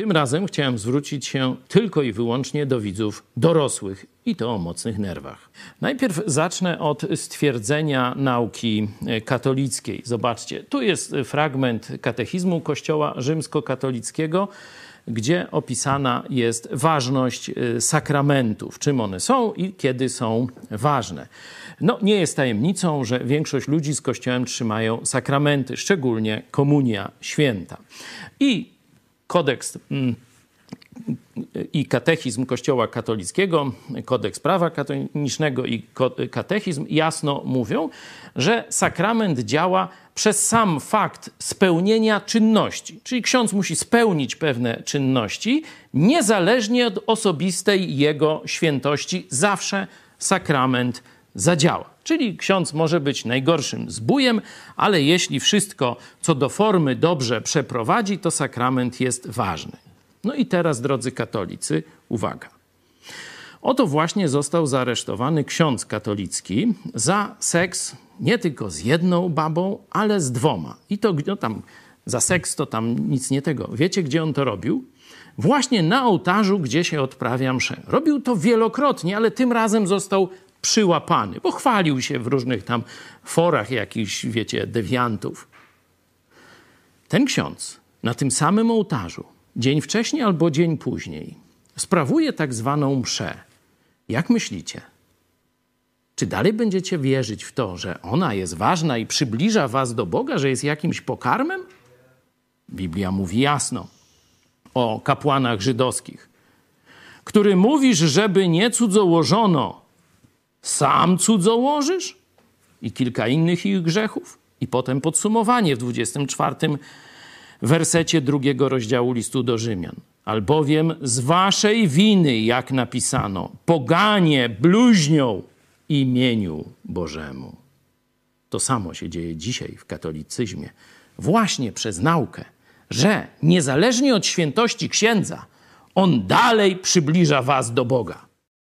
Tym razem chciałem zwrócić się tylko i wyłącznie do widzów dorosłych i to o mocnych nerwach. Najpierw zacznę od stwierdzenia nauki katolickiej. Zobaczcie, tu jest fragment katechizmu Kościoła rzymskokatolickiego, gdzie opisana jest ważność y, sakramentów, czym one są i kiedy są ważne. No, nie jest tajemnicą, że większość ludzi z Kościołem trzymają sakramenty, szczególnie komunia święta. I kodeks mm, i katechizm Kościoła katolickiego, kodeks prawa kanonicznego i katechizm jasno mówią, że sakrament działa przez sam fakt spełnienia czynności. Czyli ksiądz musi spełnić pewne czynności, niezależnie od osobistej jego świętości, zawsze sakrament zadziała. Czyli ksiądz może być najgorszym zbójem, ale jeśli wszystko co do formy dobrze przeprowadzi, to sakrament jest ważny. No i teraz, drodzy katolicy, uwaga. Oto właśnie został zaaresztowany ksiądz katolicki za seks nie tylko z jedną babą, ale z dwoma. I to no tam za seks to tam nic nie tego. Wiecie, gdzie on to robił? Właśnie na ołtarzu, gdzie się odprawia mszę. Robił to wielokrotnie, ale tym razem został przyłapany, bo chwalił się w różnych tam forach jakichś, wiecie, dewiantów. Ten ksiądz na tym samym ołtarzu, dzień wcześniej albo dzień później, sprawuje tak zwaną mszę. Jak myślicie? Czy dalej będziecie wierzyć w to, że ona jest ważna i przybliża was do Boga, że jest jakimś pokarmem? Biblia mówi jasno o kapłanach żydowskich, który mówisz, żeby nie cudzołożono, sam cudzołożysz? I kilka innych ich grzechów. I potem podsumowanie w 24 wersecie drugiego rozdziału listu do Rzymian. Albowiem z waszej winy, jak napisano, poganie bluźnią imieniu Bożemu. To samo się dzieje dzisiaj w katolicyzmie, właśnie przez naukę, że niezależnie od świętości księdza, on dalej przybliża was do Boga.